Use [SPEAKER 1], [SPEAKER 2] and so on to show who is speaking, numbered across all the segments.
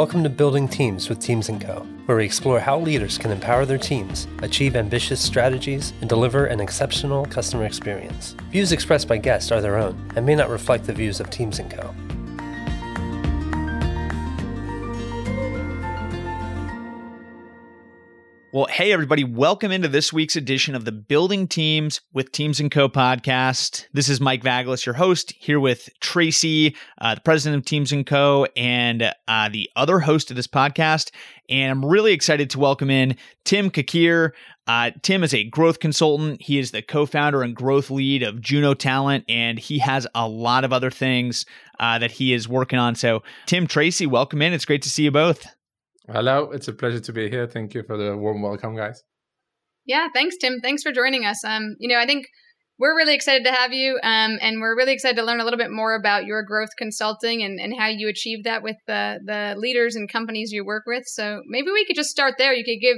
[SPEAKER 1] Welcome to Building Teams with Teams & Co, where we explore how leaders can empower their teams, achieve ambitious strategies, and deliver an exceptional customer experience. Views expressed by guests are their own and may not reflect the views of Teams & Co.
[SPEAKER 2] Well, hey, everybody, welcome into this week's edition of the Building Teams with Teams and Co podcast. This is Mike Vaglis, your host, here with Tracy, uh, the president of Teams and Co., and uh, the other host of this podcast. And I'm really excited to welcome in Tim Kakir. Uh, Tim is a growth consultant. He is the co founder and growth lead of Juno Talent, and he has a lot of other things uh, that he is working on. So, Tim, Tracy, welcome in. It's great to see you both.
[SPEAKER 3] Hello, it's a pleasure to be here. Thank you for the warm welcome, guys.
[SPEAKER 4] Yeah, thanks, Tim. Thanks for joining us. Um, you know, I think we're really excited to have you, um, and we're really excited to learn a little bit more about your growth consulting and, and how you achieve that with the the leaders and companies you work with. So maybe we could just start there. You could give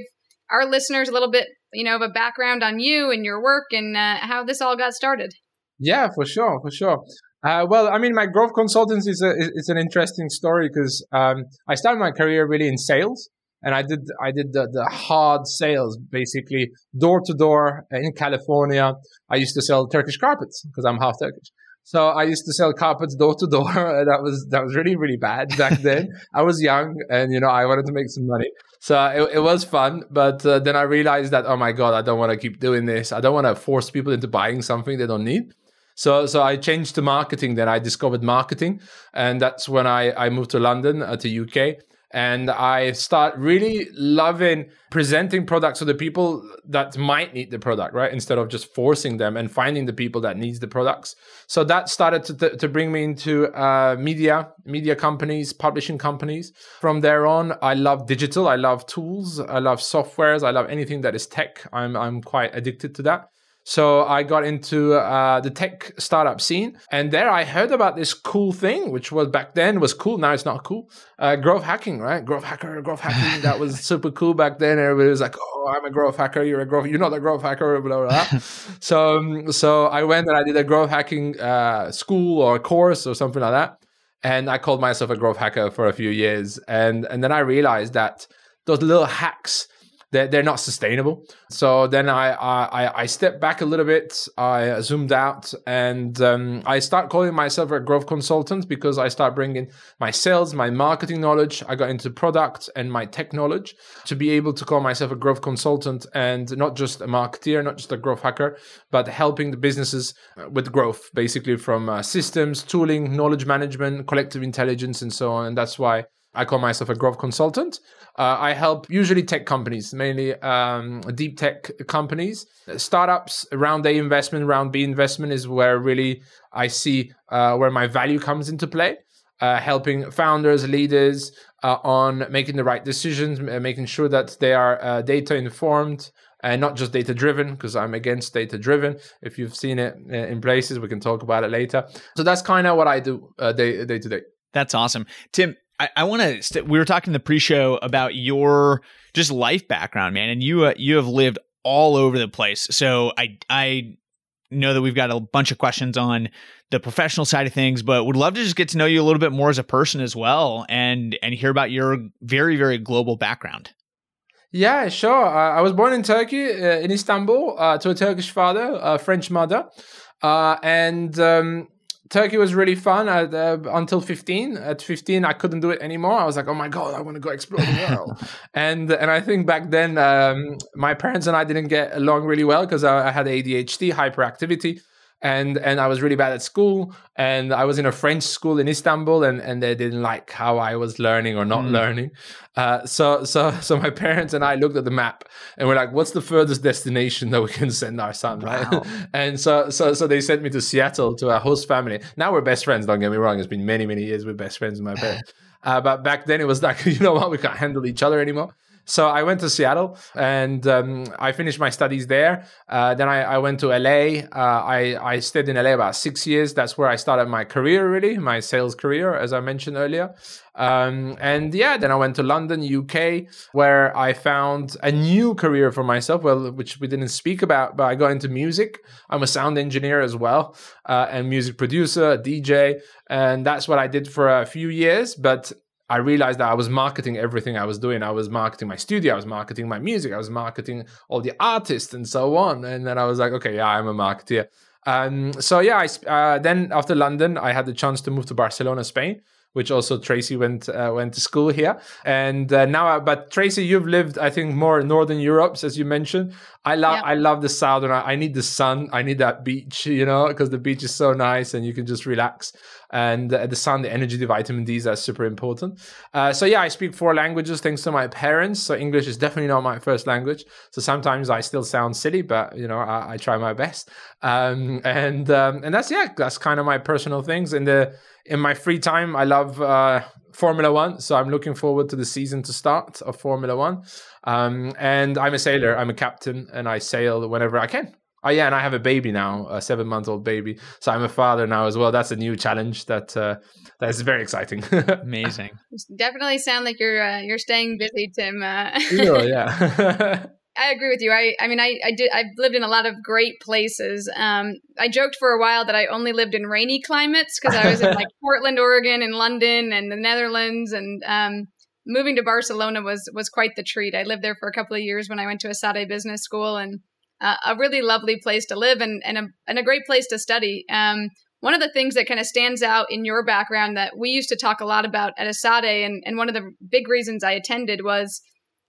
[SPEAKER 4] our listeners a little bit, you know, of a background on you and your work and uh, how this all got started.
[SPEAKER 3] Yeah, for sure, for sure. Uh, well, I mean, my growth consultancy is a, it's an interesting story because um, I started my career really in sales, and I did I did the, the hard sales, basically door to door in California. I used to sell Turkish carpets because I'm half Turkish. So I used to sell carpets door to door. That was that was really really bad back then. I was young, and you know I wanted to make some money. So it, it was fun, but uh, then I realized that oh my god, I don't want to keep doing this. I don't want to force people into buying something they don't need. So, so I changed to marketing. Then I discovered marketing, and that's when I, I moved to London, uh, to UK, and I start really loving presenting products to the people that might need the product, right? Instead of just forcing them and finding the people that needs the products. So that started to, to bring me into uh, media, media companies, publishing companies. From there on, I love digital. I love tools. I love softwares. I love anything that is tech. I'm I'm quite addicted to that. So I got into uh, the tech startup scene, and there I heard about this cool thing, which was back then was cool. Now it's not cool. Uh, growth hacking, right? Growth hacker, growth hacking. that was super cool back then. Everybody was like, "Oh, I'm a growth hacker. You're a growth. You're not a growth hacker." Blah blah. blah. so, um, so I went and I did a growth hacking uh, school or course or something like that, and I called myself a growth hacker for a few years, and and then I realized that those little hacks they're, they're not sustainable. So then I, I, I step back a little bit. I zoomed out and um, I start calling myself a growth consultant because I start bringing my sales, my marketing knowledge. I got into product and my tech knowledge to be able to call myself a growth consultant and not just a marketeer, not just a growth hacker, but helping the businesses with growth, basically from uh, systems, tooling, knowledge management, collective intelligence, and so on. And that's why I call myself a growth consultant. Uh, I help usually tech companies, mainly um, deep tech companies, startups. Round A investment, round B investment is where really I see uh, where my value comes into play. Uh, helping founders, leaders uh, on making the right decisions, making sure that they are uh, data informed, and not just data driven because i'm against data driven if you've seen it uh, in places we can talk about it later so that's kind of what i do uh, day, day to day
[SPEAKER 2] that's awesome tim I, I want to. St- we were talking in the pre-show about your just life background, man, and you uh, you have lived all over the place. So I I know that we've got a bunch of questions on the professional side of things, but would love to just get to know you a little bit more as a person as well, and and hear about your very very global background.
[SPEAKER 3] Yeah, sure. Uh, I was born in Turkey, uh, in Istanbul, uh, to a Turkish father, a French mother, uh, and um, Turkey was really fun at, uh, until 15. At 15, I couldn't do it anymore. I was like, oh my God, I want to go explore the world. and and I think back then, um, my parents and I didn't get along really well because I, I had ADHD, hyperactivity and and I was really bad at school and I was in a French school in Istanbul and and they didn't like how I was learning or not mm. learning. Uh, so so so my parents and I looked at the map and we're like what's the furthest destination that we can send our son right? Wow. and so so so they sent me to Seattle to a host family. Now we're best friends don't get me wrong it's been many many years we're best friends with my parents. Uh, but back then it was like you know what we can't handle each other anymore so I went to Seattle and um, I finished my studies there. Uh, then I, I, went to LA. Uh, I, I stayed in LA about six years. That's where I started my career, really, my sales career, as I mentioned earlier. Um, and yeah, then I went to London, UK, where I found a new career for myself, well, which we didn't speak about, but I got into music. I'm a sound engineer as well, uh, and music producer, DJ. And that's what I did for a few years. But I realized that I was marketing everything I was doing. I was marketing my studio, I was marketing my music, I was marketing all the artists and so on. And then I was like, okay, yeah, I'm a marketer. Um, so yeah, I, uh, then after London, I had the chance to move to Barcelona, Spain which also Tracy went uh, went to school here. And uh, now, uh, but Tracy, you've lived, I think, more in Northern Europe, as you mentioned. I love, I love the Southern. I need the sun. I need that beach, you know, because the beach is so nice and you can just relax. And uh, the sun, the energy, the vitamin D's are super important. Uh, so yeah, I speak four languages thanks to my parents. So English is definitely not my first language. So sometimes I still sound silly, but you know, I, I try my best. Um, and um, and that's yeah, that's kind of my personal things. In the in my free time, I love uh, Formula One, so I'm looking forward to the season to start of Formula One. Um, and I'm a sailor, I'm a captain, and I sail whenever I can. Oh yeah, and I have a baby now, a seven month old baby. So I'm a father now as well. That's a new challenge that uh, that is very exciting.
[SPEAKER 2] Amazing.
[SPEAKER 4] Definitely sound like you're uh, you're staying busy, Tim. Uh,
[SPEAKER 3] yeah.
[SPEAKER 4] I agree with you. I, I mean, I, I did. I've lived in a lot of great places. Um, I joked for a while that I only lived in rainy climates because I was in like Portland, Oregon, and London, and the Netherlands, and um, moving to Barcelona was was quite the treat. I lived there for a couple of years when I went to ESADE Business School, and uh, a really lovely place to live and and a, and a great place to study. Um, one of the things that kind of stands out in your background that we used to talk a lot about at ESADE, and, and one of the big reasons I attended was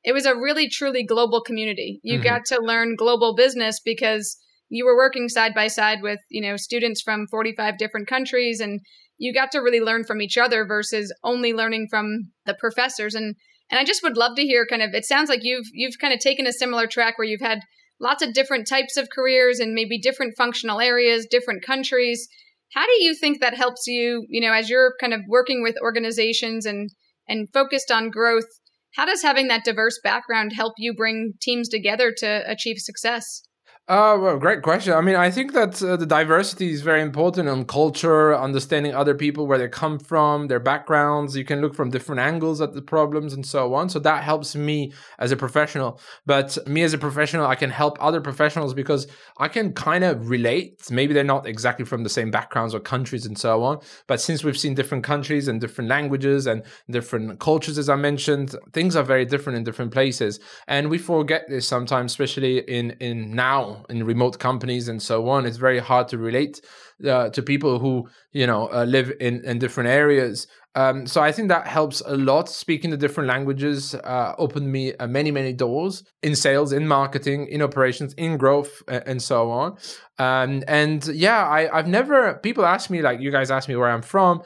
[SPEAKER 4] it was a really truly global community. You mm-hmm. got to learn global business because you were working side by side with, you know, students from 45 different countries and you got to really learn from each other versus only learning from the professors and and I just would love to hear kind of it sounds like you've you've kind of taken a similar track where you've had lots of different types of careers and maybe different functional areas, different countries. How do you think that helps you, you know, as you're kind of working with organizations and and focused on growth? How does having that diverse background help you bring teams together to achieve success?
[SPEAKER 3] Uh, well, great question. I mean, I think that uh, the diversity is very important on culture, understanding other people, where they come from, their backgrounds. You can look from different angles at the problems and so on. So that helps me as a professional. But me as a professional, I can help other professionals because I can kind of relate. Maybe they're not exactly from the same backgrounds or countries and so on. But since we've seen different countries and different languages and different cultures, as I mentioned, things are very different in different places. And we forget this sometimes, especially in, in now in remote companies and so on it's very hard to relate uh, to people who you know uh, live in in different areas um, so I think that helps a lot. Speaking the different languages uh, opened me uh, many, many doors in sales, in marketing, in operations, in growth, and so on. Um, and yeah, I, I've never. People ask me like, you guys ask me where I'm from.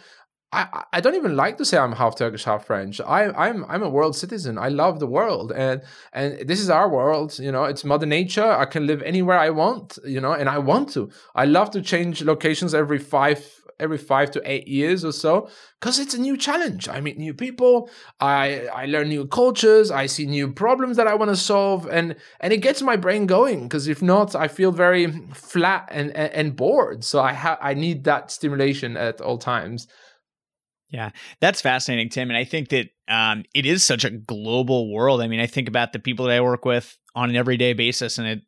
[SPEAKER 3] I, I don't even like to say I'm half Turkish, half French. I, I'm I'm a world citizen. I love the world, and and this is our world. You know, it's Mother Nature. I can live anywhere I want. You know, and I want to. I love to change locations every five every five to eight years or so because it's a new challenge. I meet new people. I I learn new cultures. I see new problems that I want to solve, and and it gets my brain going. Because if not, I feel very flat and and, and bored. So I have I need that stimulation at all times.
[SPEAKER 2] Yeah, that's fascinating, Tim. And I think that um, it is such a global world. I mean, I think about the people that I work with on an everyday basis, and it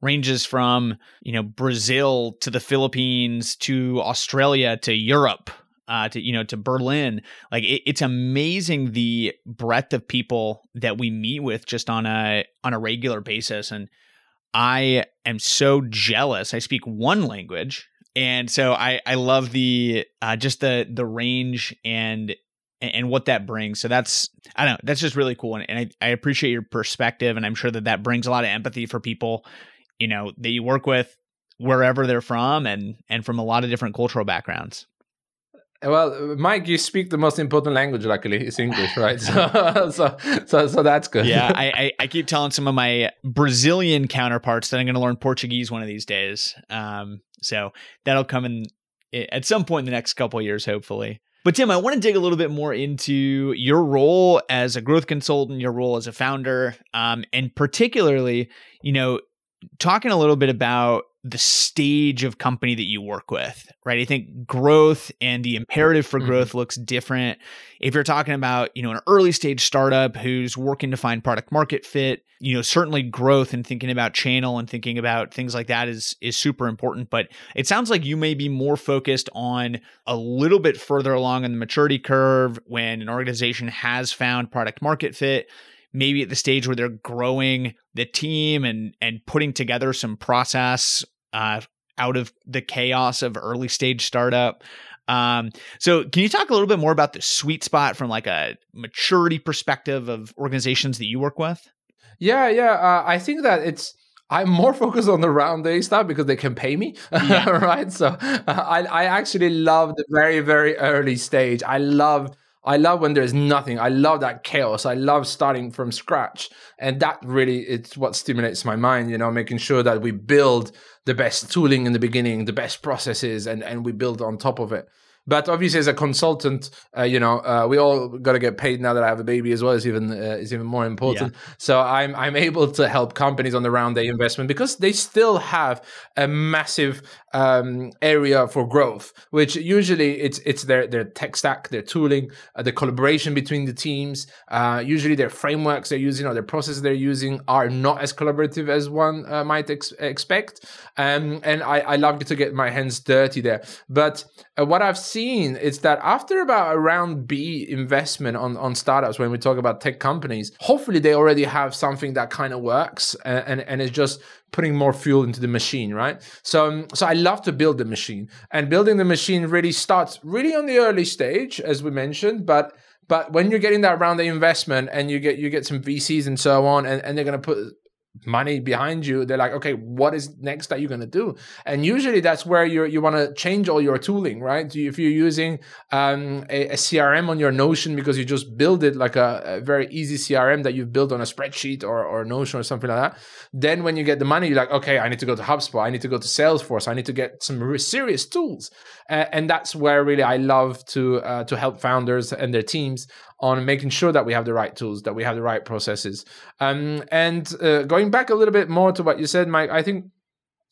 [SPEAKER 2] ranges from you know Brazil to the Philippines to Australia to Europe uh, to you know to Berlin. Like it, it's amazing the breadth of people that we meet with just on a on a regular basis, and I am so jealous. I speak one language, and so I I love the uh, just the the range and and what that brings. So that's I don't know that's just really cool, and, and I I appreciate your perspective, and I'm sure that that brings a lot of empathy for people, you know, that you work with wherever they're from and and from a lot of different cultural backgrounds.
[SPEAKER 3] Well, Mike, you speak the most important language. Luckily, it's English, right? so, so, so, so that's good.
[SPEAKER 2] yeah, I, I, I, keep telling some of my Brazilian counterparts that I'm going to learn Portuguese one of these days. Um, so that'll come in at some point in the next couple years, hopefully. But Tim, I want to dig a little bit more into your role as a growth consultant, your role as a founder, um, and particularly, you know, talking a little bit about the stage of company that you work with, right? I think growth and the imperative for mm-hmm. growth looks different. If you're talking about, you know, an early stage startup who's working to find product market fit, you know, certainly growth and thinking about channel and thinking about things like that is is super important, but it sounds like you may be more focused on a little bit further along in the maturity curve when an organization has found product market fit maybe at the stage where they're growing the team and and putting together some process uh, out of the chaos of early stage startup. Um, so can you talk a little bit more about the sweet spot from like a maturity perspective of organizations that you work with?
[SPEAKER 3] Yeah, yeah. Uh, I think that it's I'm more focused on the round A stuff because they can pay me, yeah. right? So uh, I I actually love the very very early stage. I love I love when there's nothing. I love that chaos. I love starting from scratch. And that really it's what stimulates my mind, you know, making sure that we build the best tooling in the beginning, the best processes and and we build on top of it. But obviously, as a consultant, uh, you know, uh, we all got to get paid now that I have a baby as well. Is even uh, is even more important. Yeah. So I'm I'm able to help companies on the round A investment because they still have a massive um, area for growth, which usually it's it's their their tech stack, their tooling, uh, the collaboration between the teams. Uh, usually, their frameworks they're using or their processes they're using are not as collaborative as one uh, might ex- expect. Um, and I I love to get my hands dirty there. But what I've seen is that after about a round B investment on, on startups, when we talk about tech companies, hopefully they already have something that kind of works and, and, and is just putting more fuel into the machine, right? So, um, so I love to build the machine, and building the machine really starts really on the early stage, as we mentioned, but but when you're getting that round of investment and you get you get some VCs and so on, and, and they're going to put money behind you they're like okay what is next that you're going to do? And usually that's where you you want to change all your tooling right? If you're using um, a, a, crm on your notion because you just build it like a, a, very easy crm that you've built on a spreadsheet or, or notion or something like that then when you get the money you're like okay i need to go to hubspot i need to go to salesforce i need to get some serious tools. Uh, and that's where really i love to uh, to help founders and their teams on making sure that we have the right tools, that we have the right processes. Um, and uh, going back a little bit more to what you said, Mike, I think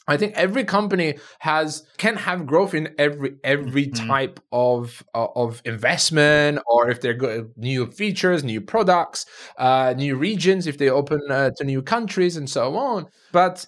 [SPEAKER 3] I think every company has can have growth in every every mm-hmm. type of uh, of investment, or if they're good new features, new products, uh, new regions, if they open uh, to new countries, and so on. But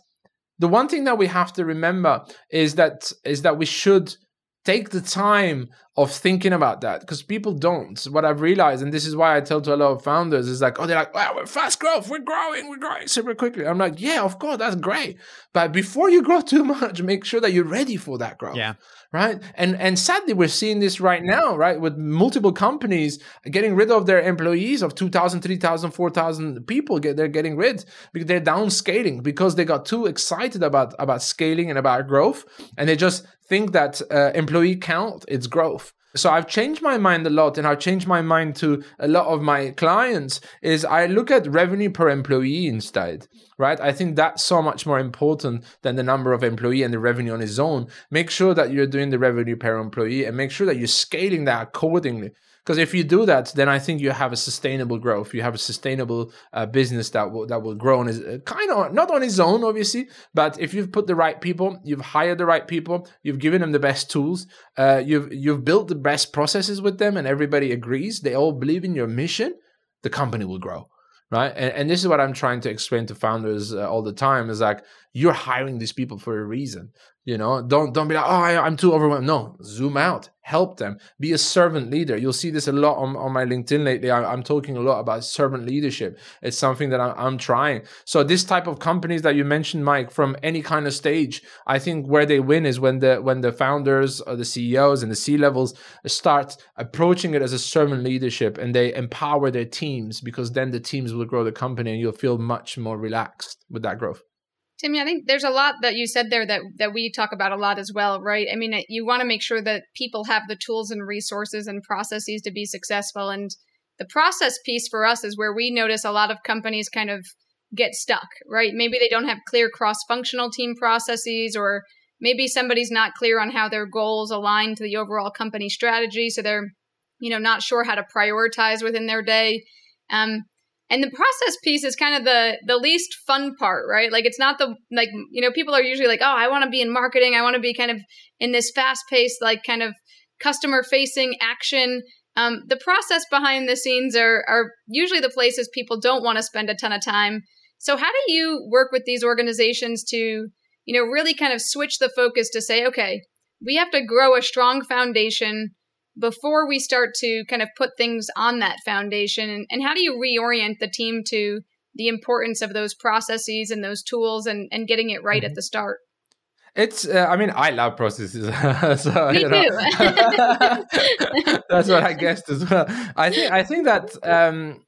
[SPEAKER 3] the one thing that we have to remember is that is that we should take the time of thinking about that because people don't. What I've realized, and this is why I tell to a lot of founders, is like, oh, they're like, wow, we're fast growth, we're growing, we're growing super quickly. I'm like, yeah, of course, that's great. But before you grow too much, make sure that you're ready for that growth.
[SPEAKER 2] Yeah.
[SPEAKER 3] Right. And and sadly, we're seeing this right now, right? With multiple companies getting rid of their employees of 2,000, 3,000, 4,000 people. Get, they're getting rid because they're downscaling because they got too excited about, about scaling and about growth. And they just think that uh, employee count it's growth. So I've changed my mind a lot and I've changed my mind to a lot of my clients is I look at revenue per employee instead, right? I think that's so much more important than the number of employee and the revenue on its own. Make sure that you're doing the revenue per employee and make sure that you're scaling that accordingly. Because if you do that, then I think you have a sustainable growth. You have a sustainable uh, business that will that will grow on its uh, kind of not on its own, obviously, but if you've put the right people, you've hired the right people, you've given them the best tools, uh, you've you've built the best processes with them, and everybody agrees, they all believe in your mission, the company will grow right and, and, this is what i'm trying to explain to founders uh, all the time is like you're hiring these people for a reason you know? Don't don't be like oh I, am too overwhelmed. No zoom out help them. Be a servant leader. You'll see this a lot on, on my linkedin lately. I, am talking a lot about servant leadership. It's something that I, i'm trying. So this type of companies that you mentioned mike from any kind of stage i think where they win is when the when the founders or the ceos and the c levels start approaching it as a servant leadership and they empower their teams because then the teams will grow the company and you'll feel much more relaxed with that growth
[SPEAKER 4] Timmy, I think there's a lot that you said there that that we talk about a lot as well, right? I mean, you want to make sure that people have the tools and resources and processes to be successful, and the process piece for us is where we notice a lot of companies kind of get stuck, right? Maybe they don't have clear cross-functional team processes, or maybe somebody's not clear on how their goals align to the overall company strategy, so they're, you know, not sure how to prioritize within their day. Um, And the process piece is kind of the the least fun part, right? Like it's not the like you know people are usually like, "Oh, I want to be in marketing. I want to be kind of in this fast-paced like kind of customer facing action." Um, the process behind the scenes are are usually the places people don't want to spend a ton of time. So how do you work with these organizations to, you know, really kind of switch the focus to say, okay, we have to grow a strong foundation before we start to kind of put things on that foundation and, and how do you reorient the team to the importance of those processes and those tools and, and getting it right mm-hmm. at the start?
[SPEAKER 3] It's uh, i mean i love processes.
[SPEAKER 4] So Me you know,
[SPEAKER 3] that's what i guessed as well. I think i think that um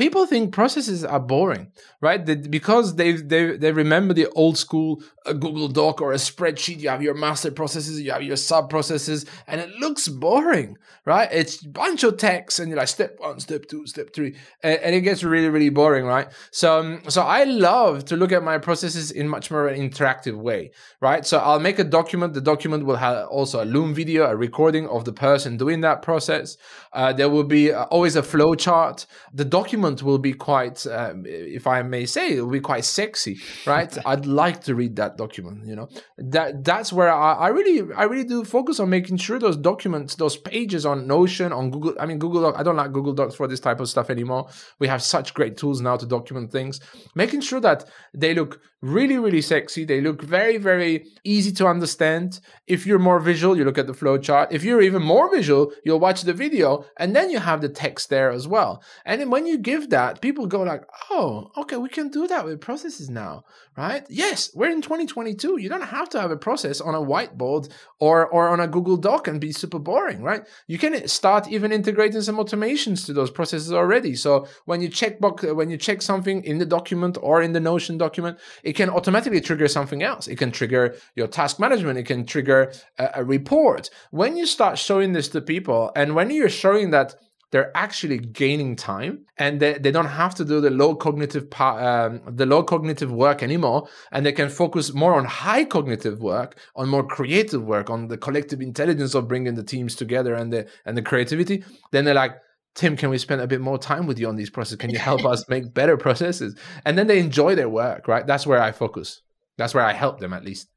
[SPEAKER 3] people think processes are boring, right? They, because they they they remember the old school a Google Doc or a spreadsheet. You have your master processes, you have your sub processes, and it looks boring, right? It's a bunch of text, and you're like step one, step two, step three, and, and it gets really really boring, right? So um, so I love to look at my processes in much more an interactive way, right? So I'll make a document. The document will have also a Loom video, a recording of the person doing that process. Uh, there will be uh, always a flow chart. The document document will be quite, um, if I may say, it will be quite sexy, right? I'd like to read that document. You know, that that's where I, I really, I really do focus on making sure those documents, those pages on Notion, on Google. I mean, Google Doc. I don't like Google Docs for this type of stuff anymore. We have such great tools now to document things. Making sure that they look really, really sexy. They look very, very easy to understand. If you're more visual, you look at the flow chart. If you're even more visual, you'll watch the video, and then you have the text there as well. And then when you give that, people go like, "Oh, okay, we can do that with processes now, right?" Yes, we're in 2022. You don't have to have a process on a whiteboard or or on a Google Doc and be super boring, right? You can start even integrating some automations to those processes already. So when you check box, when you check something in the document or in the Notion document, it can automatically trigger something else. It can trigger your task management. It can trigger a, a report. When you start showing this to people, and when you're showing that they're actually gaining time and they, they don't have to do the low cognitive um, the low cognitive work anymore and they can focus more on high cognitive work on more creative work on the collective intelligence of bringing the teams together and the and the creativity then they're like Tim, can we spend a bit more time with you on these processes? Can you help us make better processes? And then they enjoy their work, right? That's where I focus. That's where I help them at least.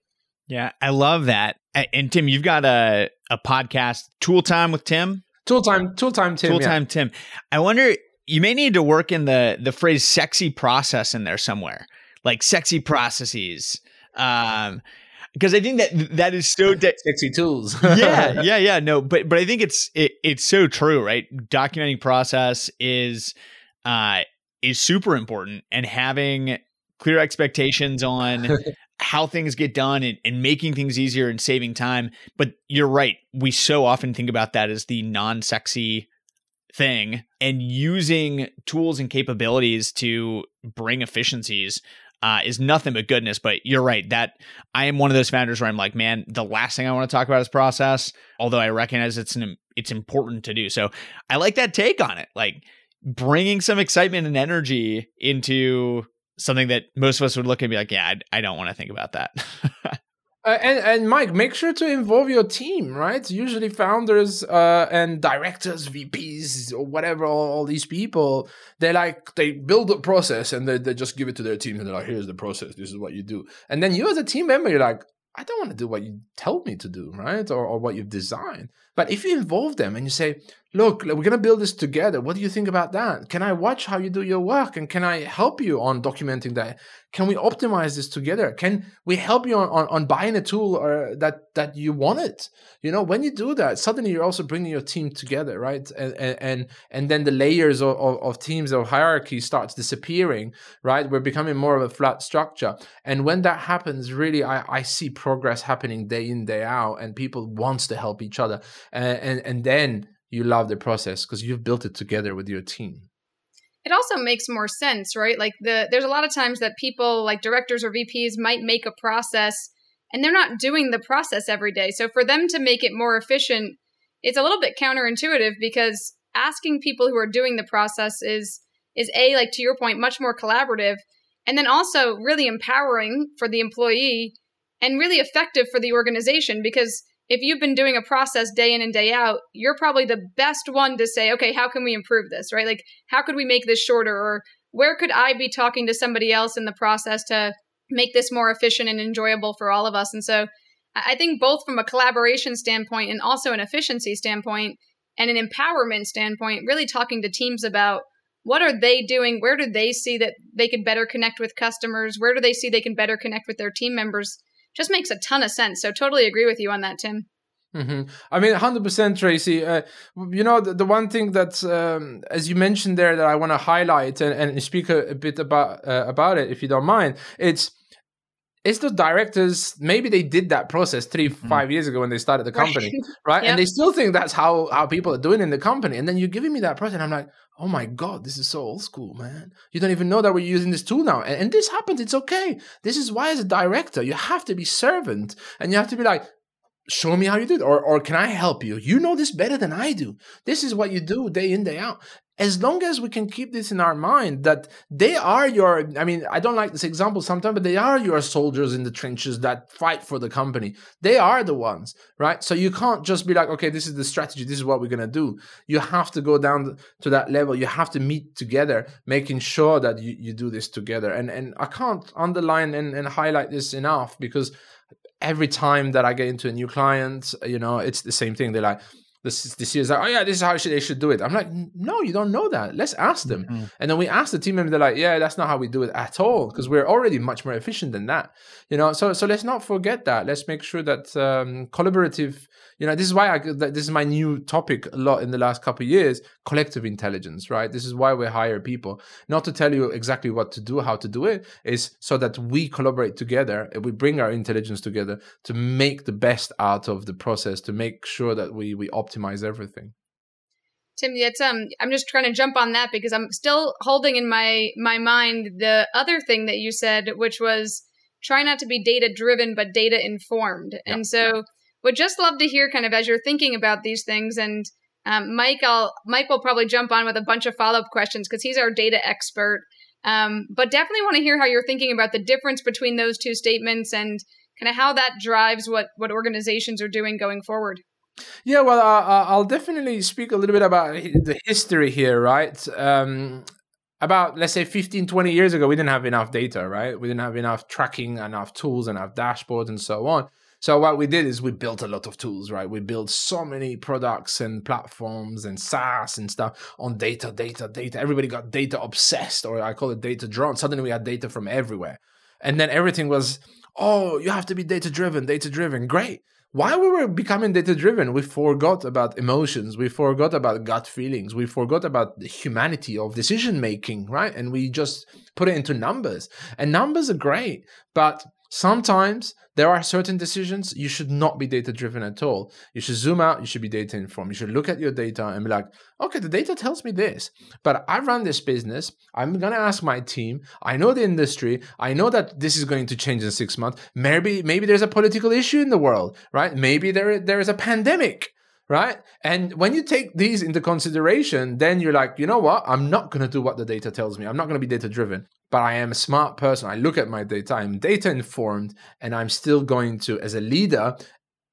[SPEAKER 2] Yeah, I love that. And Tim, you've got a, a podcast, Tool Time with Tim.
[SPEAKER 3] Tool time, tool time, Tim.
[SPEAKER 2] Tool yeah. time, Tim. I wonder. You may need to work in the the phrase "sexy process" in there somewhere, like sexy processes. Um, because I think that that is so de-
[SPEAKER 3] sexy tools.
[SPEAKER 2] yeah, yeah, yeah. No, but but I think it's it, it's so true, right? Documenting process is uh is super important, and having clear expectations on how things get done and, and, making things easier and saving time. But you're right. We so often think about that as the non sexy thing and using tools and capabilities to bring efficiencies. Uh, is nothing but goodness. But you're right that I am one of those founders where I'm like, man, the last thing I want to talk about is process. Although I recognize it's an it's important to do. So I like that take on it, like bringing some excitement and energy into something that most of us would look and be like, yeah, I, I don't want to think about that.
[SPEAKER 3] Uh, and and Mike, make sure to involve your team, right? Usually, founders uh, and directors, VPs, or whatever, all, all, these people, they like they build a process and they, they just give it to their team and they're like, "Here's the process. This is what you do." And then you, as a team member, you're like, "I don't want to do what you tell me to do, right? Or or what you've designed." But if you involve them and you say, look, we're going to build this together. What do you think about that? Can I watch how you do your work? And can I help you on documenting that? Can we optimize this together? Can we help you on, on, on buying a tool or that, that you wanted? You know, when you do that, suddenly you're also bringing your team together, right? And, and, and then the layers of, of, of teams or hierarchy starts disappearing, right? We're becoming more of a flat structure. And when that happens, really, I, I see progress happening day in, day out, and people wants to help each other. And, and, and then you love the process because you've built it together with your team.
[SPEAKER 4] It also makes more sense right? Like the there's a lot of times that people like directors or vps might make a process and they're not doing the process every day. So for them to make it more efficient it's a little bit counterintuitive because asking people who are doing the process is is a like to your point much more collaborative and then also really empowering for the employee and really effective for the organization because if you've been doing a process day in and day out, you're probably the best one to say, okay, how can we improve this, right? Like, how could we make this shorter? Or where could I be talking to somebody else in the process to make this more efficient and enjoyable for all of us? And so I think both from a collaboration standpoint and also an efficiency standpoint and an empowerment standpoint, really talking to teams about what are they doing? Where do they see that they could better connect with customers? Where do they see they can better connect with their team members? Just makes a ton of sense. So totally agree with you on that, Tim.
[SPEAKER 3] Mm-hmm. I mean, hundred percent, Tracy. Uh, you know, the, the, one thing that, um, as you mentioned there, that I want to highlight and, and speak a, a bit about uh, about it, if you don't mind, it's it's the directors maybe they did that process 3 mm-hmm. five years ago when they started the company right, right? Yep. and they still think that's how how people are doing in the company and then you're giving me that process and i'm like oh my god this is so old school man you don't even know that we're using this tool now and, and this happens it's okay this is why as a director you have to be servant and you have to be like show me how you do it or, or can i help you? You know this better than i do. This is what you do day in day out. As long as we can keep this in our mind that they are your i mean i don't like this example sometimes but they are your soldiers in the trenches that fight for the company. They are the ones right? So you can't just be like okay this is the strategy. This is what we're going to do. You have to go down to that level. You have to meet together making sure that you, you do this together. And and i can't underline and, and highlight this enough because every time that i get into a new client you know it's the same thing they're like this this is like, oh yeah, this is how they should do it. I'm like, no, you don't know that. Let's ask them. Mm-hmm. And then we ask the team member, they're like, yeah, that's not how we do it at all because we're already much more efficient than that. You know, so so let's not forget that. Let's make sure that um, collaborative you know this is why I this is my new topic a lot in the last couple of years collective intelligence right this is why we hire people not to tell you exactly what to do how to do it is so that we collaborate together and we bring our intelligence together to make the best out of the process to make sure that we we optimize everything
[SPEAKER 4] Tim, it's um I'm just trying to jump on that because I'm still holding in my my mind the other thing that you said, which was try not to be data driven but data informed. Yeah. And so would just love to hear kind of as you're thinking about these things and um, Mike, I'll, Mike will probably jump on with a bunch of follow up questions because he's our data expert. Um, but definitely want to hear how you're thinking about the difference between those two statements and kind of how that drives what what organizations are doing going forward.
[SPEAKER 3] Yeah, well, uh, I'll definitely speak a little bit about the history here, right? Um, about let's say 15 20 years ago we didn't have enough data right we didn't have enough tracking enough tools enough dashboards and so on so what we did is we built a lot of tools, right? We built so many products and platforms and SaaS and stuff on data, data, data. Everybody got data obsessed, or I call it data drawn. Suddenly we had data from everywhere. And then everything was, oh, you have to be data driven, data driven. Great. While we were becoming data driven, we forgot about emotions. We forgot about gut feelings. We forgot about the humanity of decision making, right? And we just put it into numbers. And numbers are great, but Sometimes there are certain decisions you should not be data driven at all. You should zoom out, you should be data informed. You should look at your data and be like, okay, the data tells me this, but I run this business. I'm going to ask my team. I know the industry. I know that this is going to change in six months. Maybe, maybe there's a political issue in the world, right? Maybe there, there is a pandemic right? And when you take these into consideration, then you're like, you know what? I'm not going to do what the data tells me. I'm not going to be data driven, but I am a smart person. I look at my data, I'm data informed, and I'm still going to, as a leader,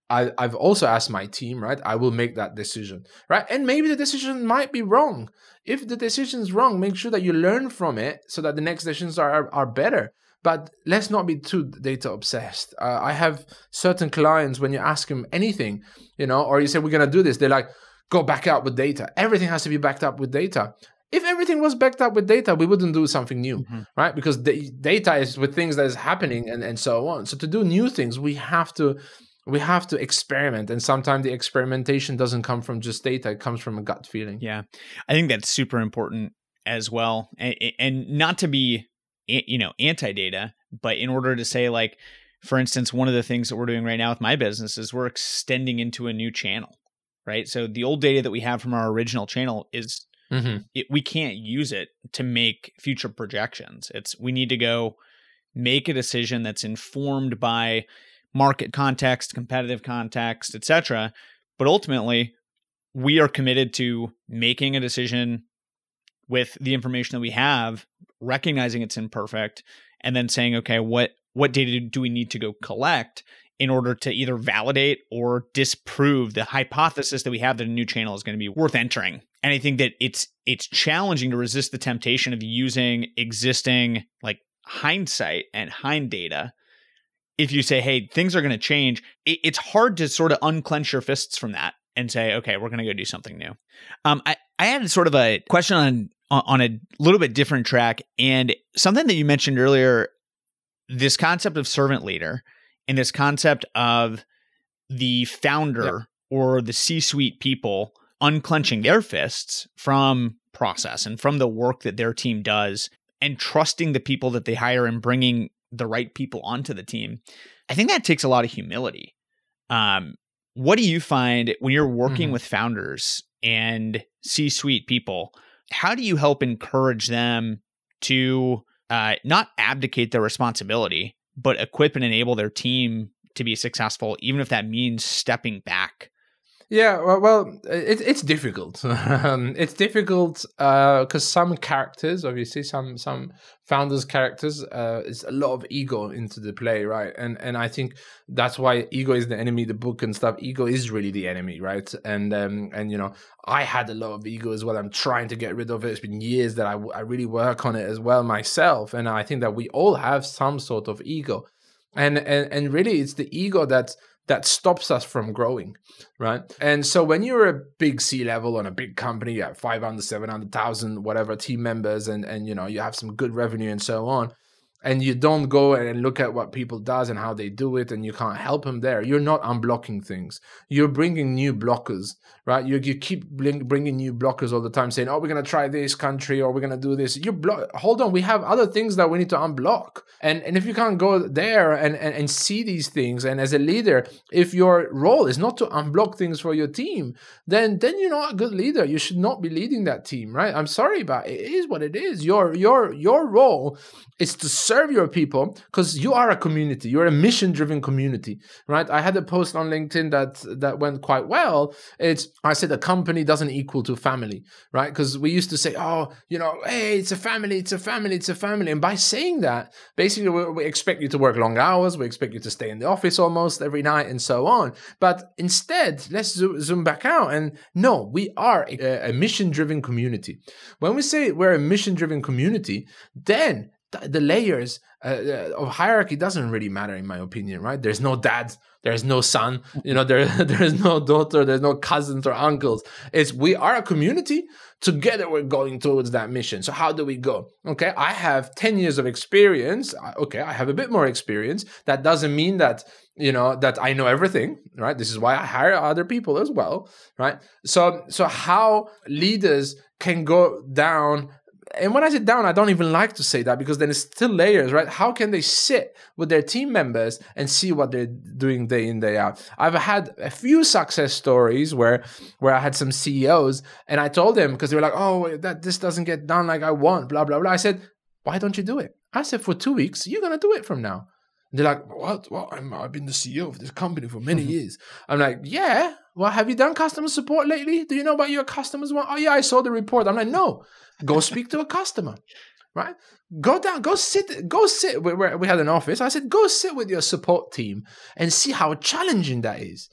[SPEAKER 3] I, I've also asked my team, right? I will make that decision, right? And maybe the decision might be wrong. If the decision is wrong, make sure that you learn from it so that the next decisions are, are better. But let's not be too data obsessed. Uh, I have certain clients when you ask them anything, you know, or you say we're gonna do this, they're like, go back up with data. Everything has to be backed up with data. If everything was backed up with data, we wouldn't do something new, mm-hmm. right? Because the data is with things that is happening and, and so on. So to do new things, we have to we have to experiment and sometimes the experimentation doesn't come from just data it comes from a gut feeling
[SPEAKER 2] yeah i think that's super important as well and, and not to be you know anti-data but in order to say like for instance one of the things that we're doing right now with my business is we're extending into a new channel right so the old data that we have from our original channel is mm-hmm. it, we can't use it to make future projections it's we need to go make a decision that's informed by market context competitive context etc but ultimately we are committed to making a decision with the information that we have, recognizing it's imperfect, and then saying, okay, what what data do we need to go collect in order to either validate or disprove the hypothesis that we have that a new channel is going to be worth entering. And I think that it's it's challenging to resist the temptation of using existing like hindsight and hind data. If you say, "Hey, things are going to change," it, it's hard to sort of unclench your fists from that and say, "Okay, we're going to go do something new." Um, I I had sort of a question on on a little bit different track and something that you mentioned earlier. This concept of servant leader and this concept of the founder or the C-suite people unclenching their fists from process and from the work that their team does and trusting the people that they hire and bringing the right people onto the team. I think that takes a lot of humility. Um, what do you find when you're working mm-hmm. with founders and C-suite people? How do you help encourage them to uh, not abdicate their responsibility, but equip and enable their team to be successful, even if that means stepping back
[SPEAKER 3] yeah, well, well it, it's difficult. Um, it's difficult because uh, some characters, obviously, some some founders' characters, uh, is a lot of ego into the play, right? And and I think that's why ego is the enemy. The book and stuff, ego is really the enemy, right? And um, and you know, I had a lot of ego as well. I'm trying to get rid of it. It's been years that I I really work on it as well myself, and I think that we all have some sort of ego, and and and really, it's the ego that's that stops us from growing, right? And so when you're a big C level on a big company, you have 500, 700,000, whatever team members, and, and, you know, you have some good revenue and so on, and you don't go and look at what people does and how they do it and you can't help them there. You're not unblocking things. You're bringing new blockers right? You, you keep bringing new blockers all the time saying oh we're going to try this country or we're going to do this. You block hold on we have other things that we need to unblock. And and if you can't go there and, and and see these things and as a leader if your role is not to unblock things for your team then then you're not a good leader. You should not be leading that team right? I'm sorry but it is what it is. Your your your role is to serve your people because you are a community you're a mission driven community right? I had a post on linkedin that that went quite well. It's i said a company doesn't equal to family right? Because we used to say oh you know hey it's a family it's a family it's a family and by saying that basically we, we expect you to work long hours we expect you to stay in the office almost every night and so on. But instead let's zoom, zoom back out and no we are a, a mission driven community. When we say we're a mission driven community then the layers uh, uh, of hierarchy doesn't really matter in my opinion right? There's no dad there's no son you know there there's no daughter there's no cousins or uncles. It's we are a community together we're going towards that mission. So how do we go? Okay i have 10 years of experience okay i have a bit more experience. That doesn't mean that you know that i know everything right? This is why i hire other people as well right? So so how leaders can go down and when I sit down, I don't even like to say that because then it's still layers, right? How can they sit with their team members and see what they're doing day in day out? I've had a few success stories where where I had some CEOs and I told them because they were like, "Oh, that this doesn't get done like I want," blah blah blah. I said, "Why don't you do it?" I said, "For two weeks, you're gonna do it from now." And they're like, "What? Well, i have been the CEO of this company for many mm-hmm. years." I'm like, "Yeah." Well, have you done customer support lately? Do you know what your customers want? Oh yeah, I saw the report. I'm like, no. Go speak to a customer, right? Go down, go sit, go sit. We, we had an office. I said, go sit with your support team and see how challenging that is.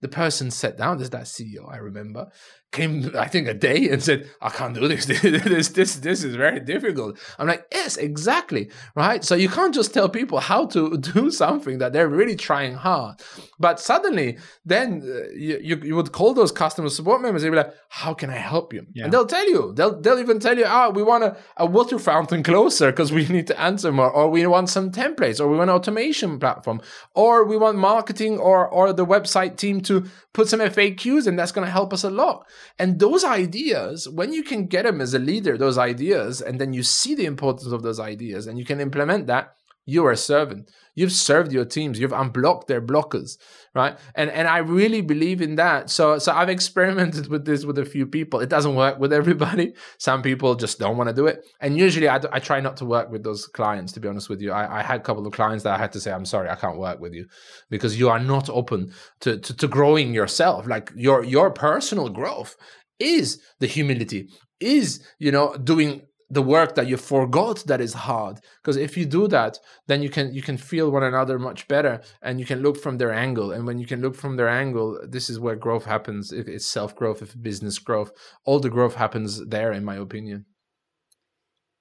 [SPEAKER 3] The person sat down. There's that CEO I remember, came I think a day and said, "I can't do this. this this this is very difficult." I'm like, "Yes, exactly, right." So you can't just tell people how to do something that they're really trying hard, but suddenly then uh, you, you would call those customer support members. They'd be like, "How can I help you?" Yeah. And they'll tell you. They'll they'll even tell you, "Ah, oh, we want a, a water fountain closer because we need to answer more, or we want some templates, or we want automation platform, or we want marketing or or the website team to put some FAQs, and that's going to help us a lot." And those ideas, when you can get them as a leader, those ideas, and then you see the importance of those ideas and you can implement that, you are a servant. You've served your teams. You've unblocked their blockers, right? And and I really believe in that. So so I've experimented with this with a few people. It doesn't work with everybody. Some people just don't want to do it. And usually I, I try not to work with those clients. To be honest with you, I, I had a couple of clients that I had to say, I'm sorry, I can't work with you because you are not open to to, to growing yourself. Like your your personal growth is the humility is you know doing the work that you forgot that is hard because if you do that then you can you can feel one another much better and you can look from their angle and when you can look from their angle this is where growth happens if it's self growth if business growth all the growth happens there in my opinion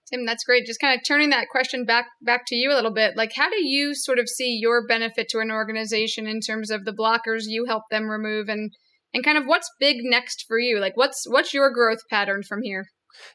[SPEAKER 4] Tim, that's great. Just kind of turning that question back back to you a little bit. Like, how do you sort of see your benefit to an organization in terms of the blockers you help them remove, and and kind of what's big next for you? Like, what's what's your growth pattern from here?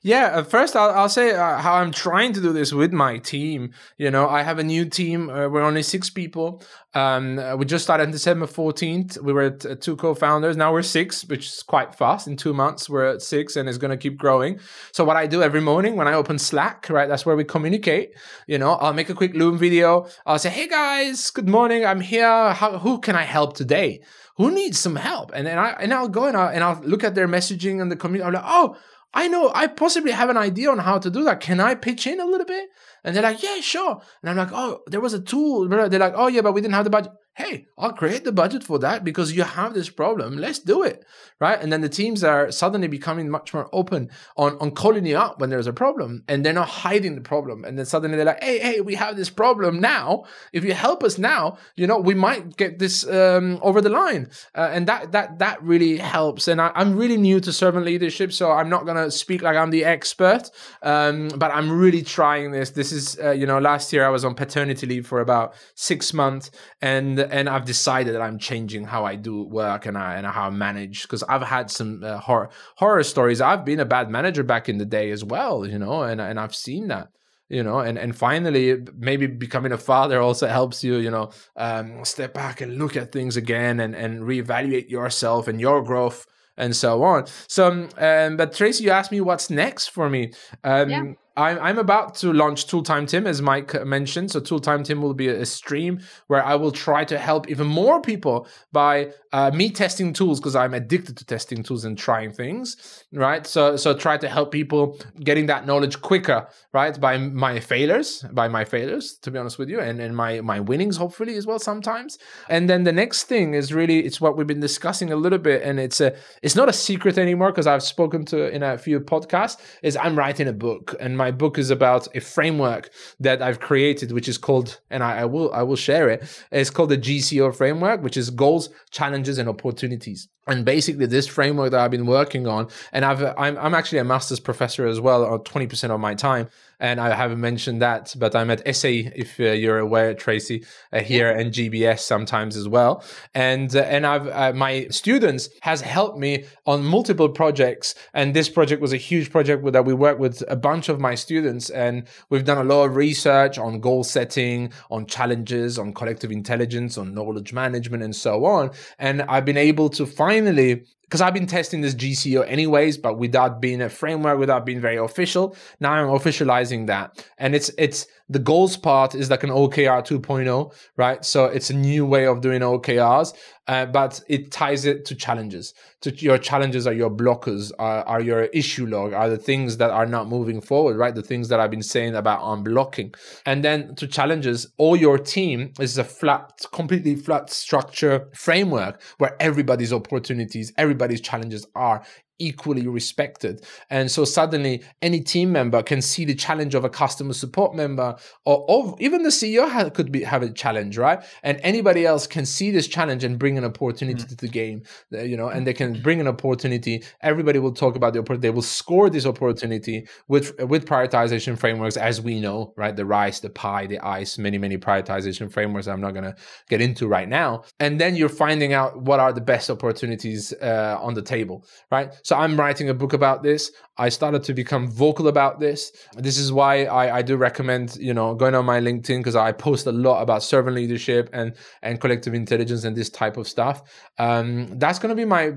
[SPEAKER 3] Yeah, first I'll, I'll say uh, how I'm trying to do this with my team. You know, I have a new team. Uh, we're only six people. Um, uh, we just started on December 14th. We were uh, two co-founders. Now we're six, which is quite fast. In two months, we're at six, and it's going to keep growing. So what I do every morning when I open Slack, right, that's where we communicate. You know, I'll make a quick Loom video. I'll say, "Hey guys, good morning. I'm here. How, who can I help today? Who needs some help?" And then I and I'll go and I'll, and I'll look at their messaging and the community. I'm like, "Oh." I know I possibly have an idea on how to do that. Can I pitch in a little bit? And they're like, yeah, sure. And I'm like, oh, there was a tool. They're like, oh yeah, but we didn't have the budget hey, I'll create the budget for that because you have this problem. Let's do it. Right. And then the teams are suddenly becoming much more open on, on calling you up when there's a problem and they're not hiding the problem. And then suddenly they're like, hey, hey, we have this problem now. If you help us now, you know, we might get this um, over the line. Uh, and that that that really helps. And I, am really new to servant leadership, so I'm not gonna speak like I'm the expert. Um, but I'm really trying this. This is, uh, you know, last year I was on paternity leave for about six months and and I've decided that I'm changing how I do work and I and how I manage because I've had some uh, horror horror stories. I've been a bad manager back in the day as well, you know, and and I've seen that you know and and finally maybe becoming a father also helps you you know um, step back and look at things again and and reevaluate yourself and your growth and so on so um, but tracy you asked me what's next for me um, yeah. I'm, I'm about to launch Tooltime Tim, as Mike mentioned. So, Tooltime Tim will be a stream where I will try to help even more people by uh, me testing tools because I'm addicted to testing tools and trying things, right? So, so try to help people getting that knowledge quicker, right? By my failures, by my failures, to be honest with you, and, and my, my winnings, hopefully, as well, sometimes. And then the next thing is really, it's what we've been discussing a little bit, and it's a, it's not a secret anymore because I've spoken to in a few podcasts, is I'm writing a book and my my book is about a framework that I've created, which is called, and I, I will I will share it. It's called the GCO framework, which is goals, challenges, and opportunities and basically this framework that i've been working on and i've i'm, I'm actually a master's professor as well on 20% of my time. And i haven't mentioned that but i'm at sa if uh, you're aware tracy uh, here and gbs sometimes as well. And uh, and i've uh, my students has helped me on multiple projects. And this project was a huge project that we worked with a bunch of my students. And we've done a lot of research on goal setting on challenges on collective intelligence on knowledge management and so on. And i've been able to find finally, because I've been testing this GCO anyways, but without being a framework, without being very official. Now I'm officializing that, and it's it's the goals part is like an OKR 2.0, right? So it's a new way of doing OKRs, uh, but it ties it to challenges. To your challenges are your blockers, are, are your issue log, are the things that are not moving forward, right? The things that I've been saying about unblocking. And then to challenges, all your team is a flat, completely flat structure framework where everybody's opportunities, everybody's challenges are equally respected. And so suddenly any team member can see the challenge of a customer support member or, or even the CEO could be have a challenge, right? And anybody else can see this challenge and bring an opportunity mm-hmm. to the game, uh, you know, and they can bring an opportunity. Everybody will talk about the opportunity. They will score this opportunity with with prioritization frameworks as we know, right? The rice, the pie, the ice, many, many prioritization frameworks I'm not going to get into right now. And then you're finding out what are the best opportunities uh, on the table, right? So I'm writing a book about this. I started to become vocal about this. This is why I, I do recommend, you know, going on my LinkedIn because I post a lot about servant leadership and and collective intelligence and this type of stuff. Um, that's to be my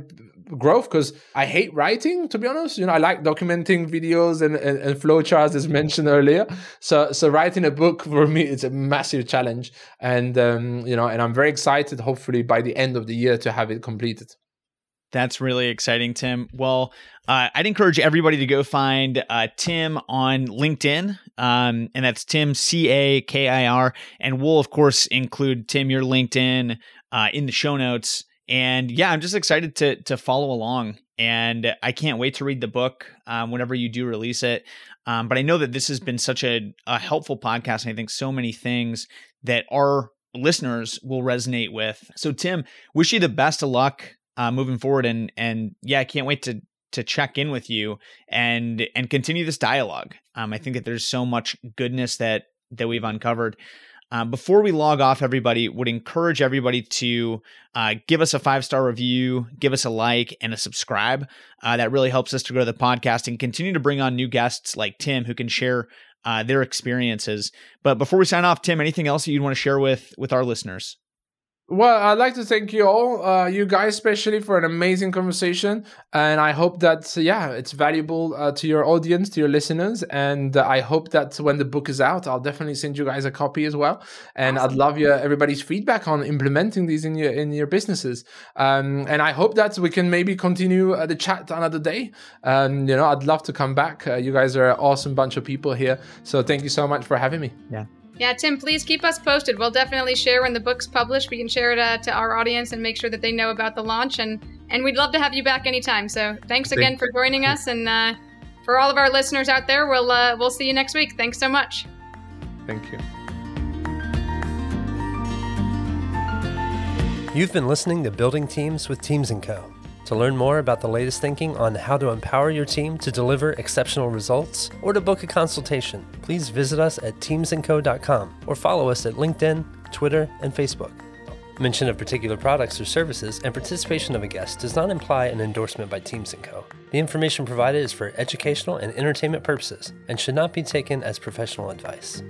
[SPEAKER 3] growth because I hate writing, to be honest. You know, I like documenting videos and, and, and flowcharts as mentioned earlier. So so writing a book for me is a massive challenge. And um, you know, and I'm very excited, hopefully by the end of the year to have it completed.
[SPEAKER 2] That's really exciting, Tim. Well, uh, I'd encourage everybody to go find uh, Tim on LinkedIn, um, and that's Tim C A K I R. And we'll of course include Tim your LinkedIn uh, in the show notes. And yeah, I'm just excited to to follow along, and I can't wait to read the book um, whenever you do release it. Um, but I know that this has been such a, a helpful podcast, and I think so many things that our listeners will resonate with. So, Tim, wish you the best of luck uh, moving forward, and and yeah, I can't wait to to check in with you and and continue this dialogue. Um, I think that there's so much goodness that that we've uncovered. Uh, before we log off, everybody would encourage everybody to uh, give us a five star review, give us a like, and a subscribe. Uh, that really helps us to grow the podcast and continue to bring on new guests like Tim who can share uh, their experiences. But before we sign off, Tim, anything else that you'd want to share with with our listeners?
[SPEAKER 3] Well, I'd like to thank you all, uh, you guys especially, for an amazing conversation. And I hope that, yeah, it's valuable uh, to your audience, to your listeners. And uh, I hope that when the book is out, I'll definitely send you guys a copy as well. And awesome. I'd love your everybody's feedback on implementing these in your in your businesses. Um, and I hope that we can maybe continue uh, the chat another day. Um, you know, I'd love to come back. Uh, you guys are an awesome bunch of people here. So thank you so much for having me.
[SPEAKER 2] Yeah.
[SPEAKER 4] Yeah, Tim, please keep us posted. We'll definitely share when the book's published. We can share it uh, to our audience and make sure that they know about the launch. And and we'd love to have you back anytime. So thanks again for joining us. And uh, for all of our listeners out there, we'll uh, we'll see you next week. Thanks so much.
[SPEAKER 3] Thank you.
[SPEAKER 1] You've been listening to Building Teams with Teams & Co. To learn more about the latest thinking on how to empower your team to deliver exceptional results or to book a consultation, please visit us at teamsandco.com or follow us at LinkedIn, Twitter, and Facebook. Mention of particular products or services and participation of a guest does not imply an endorsement by Teams & Co. The information provided is for educational and entertainment purposes and should not be taken as professional advice.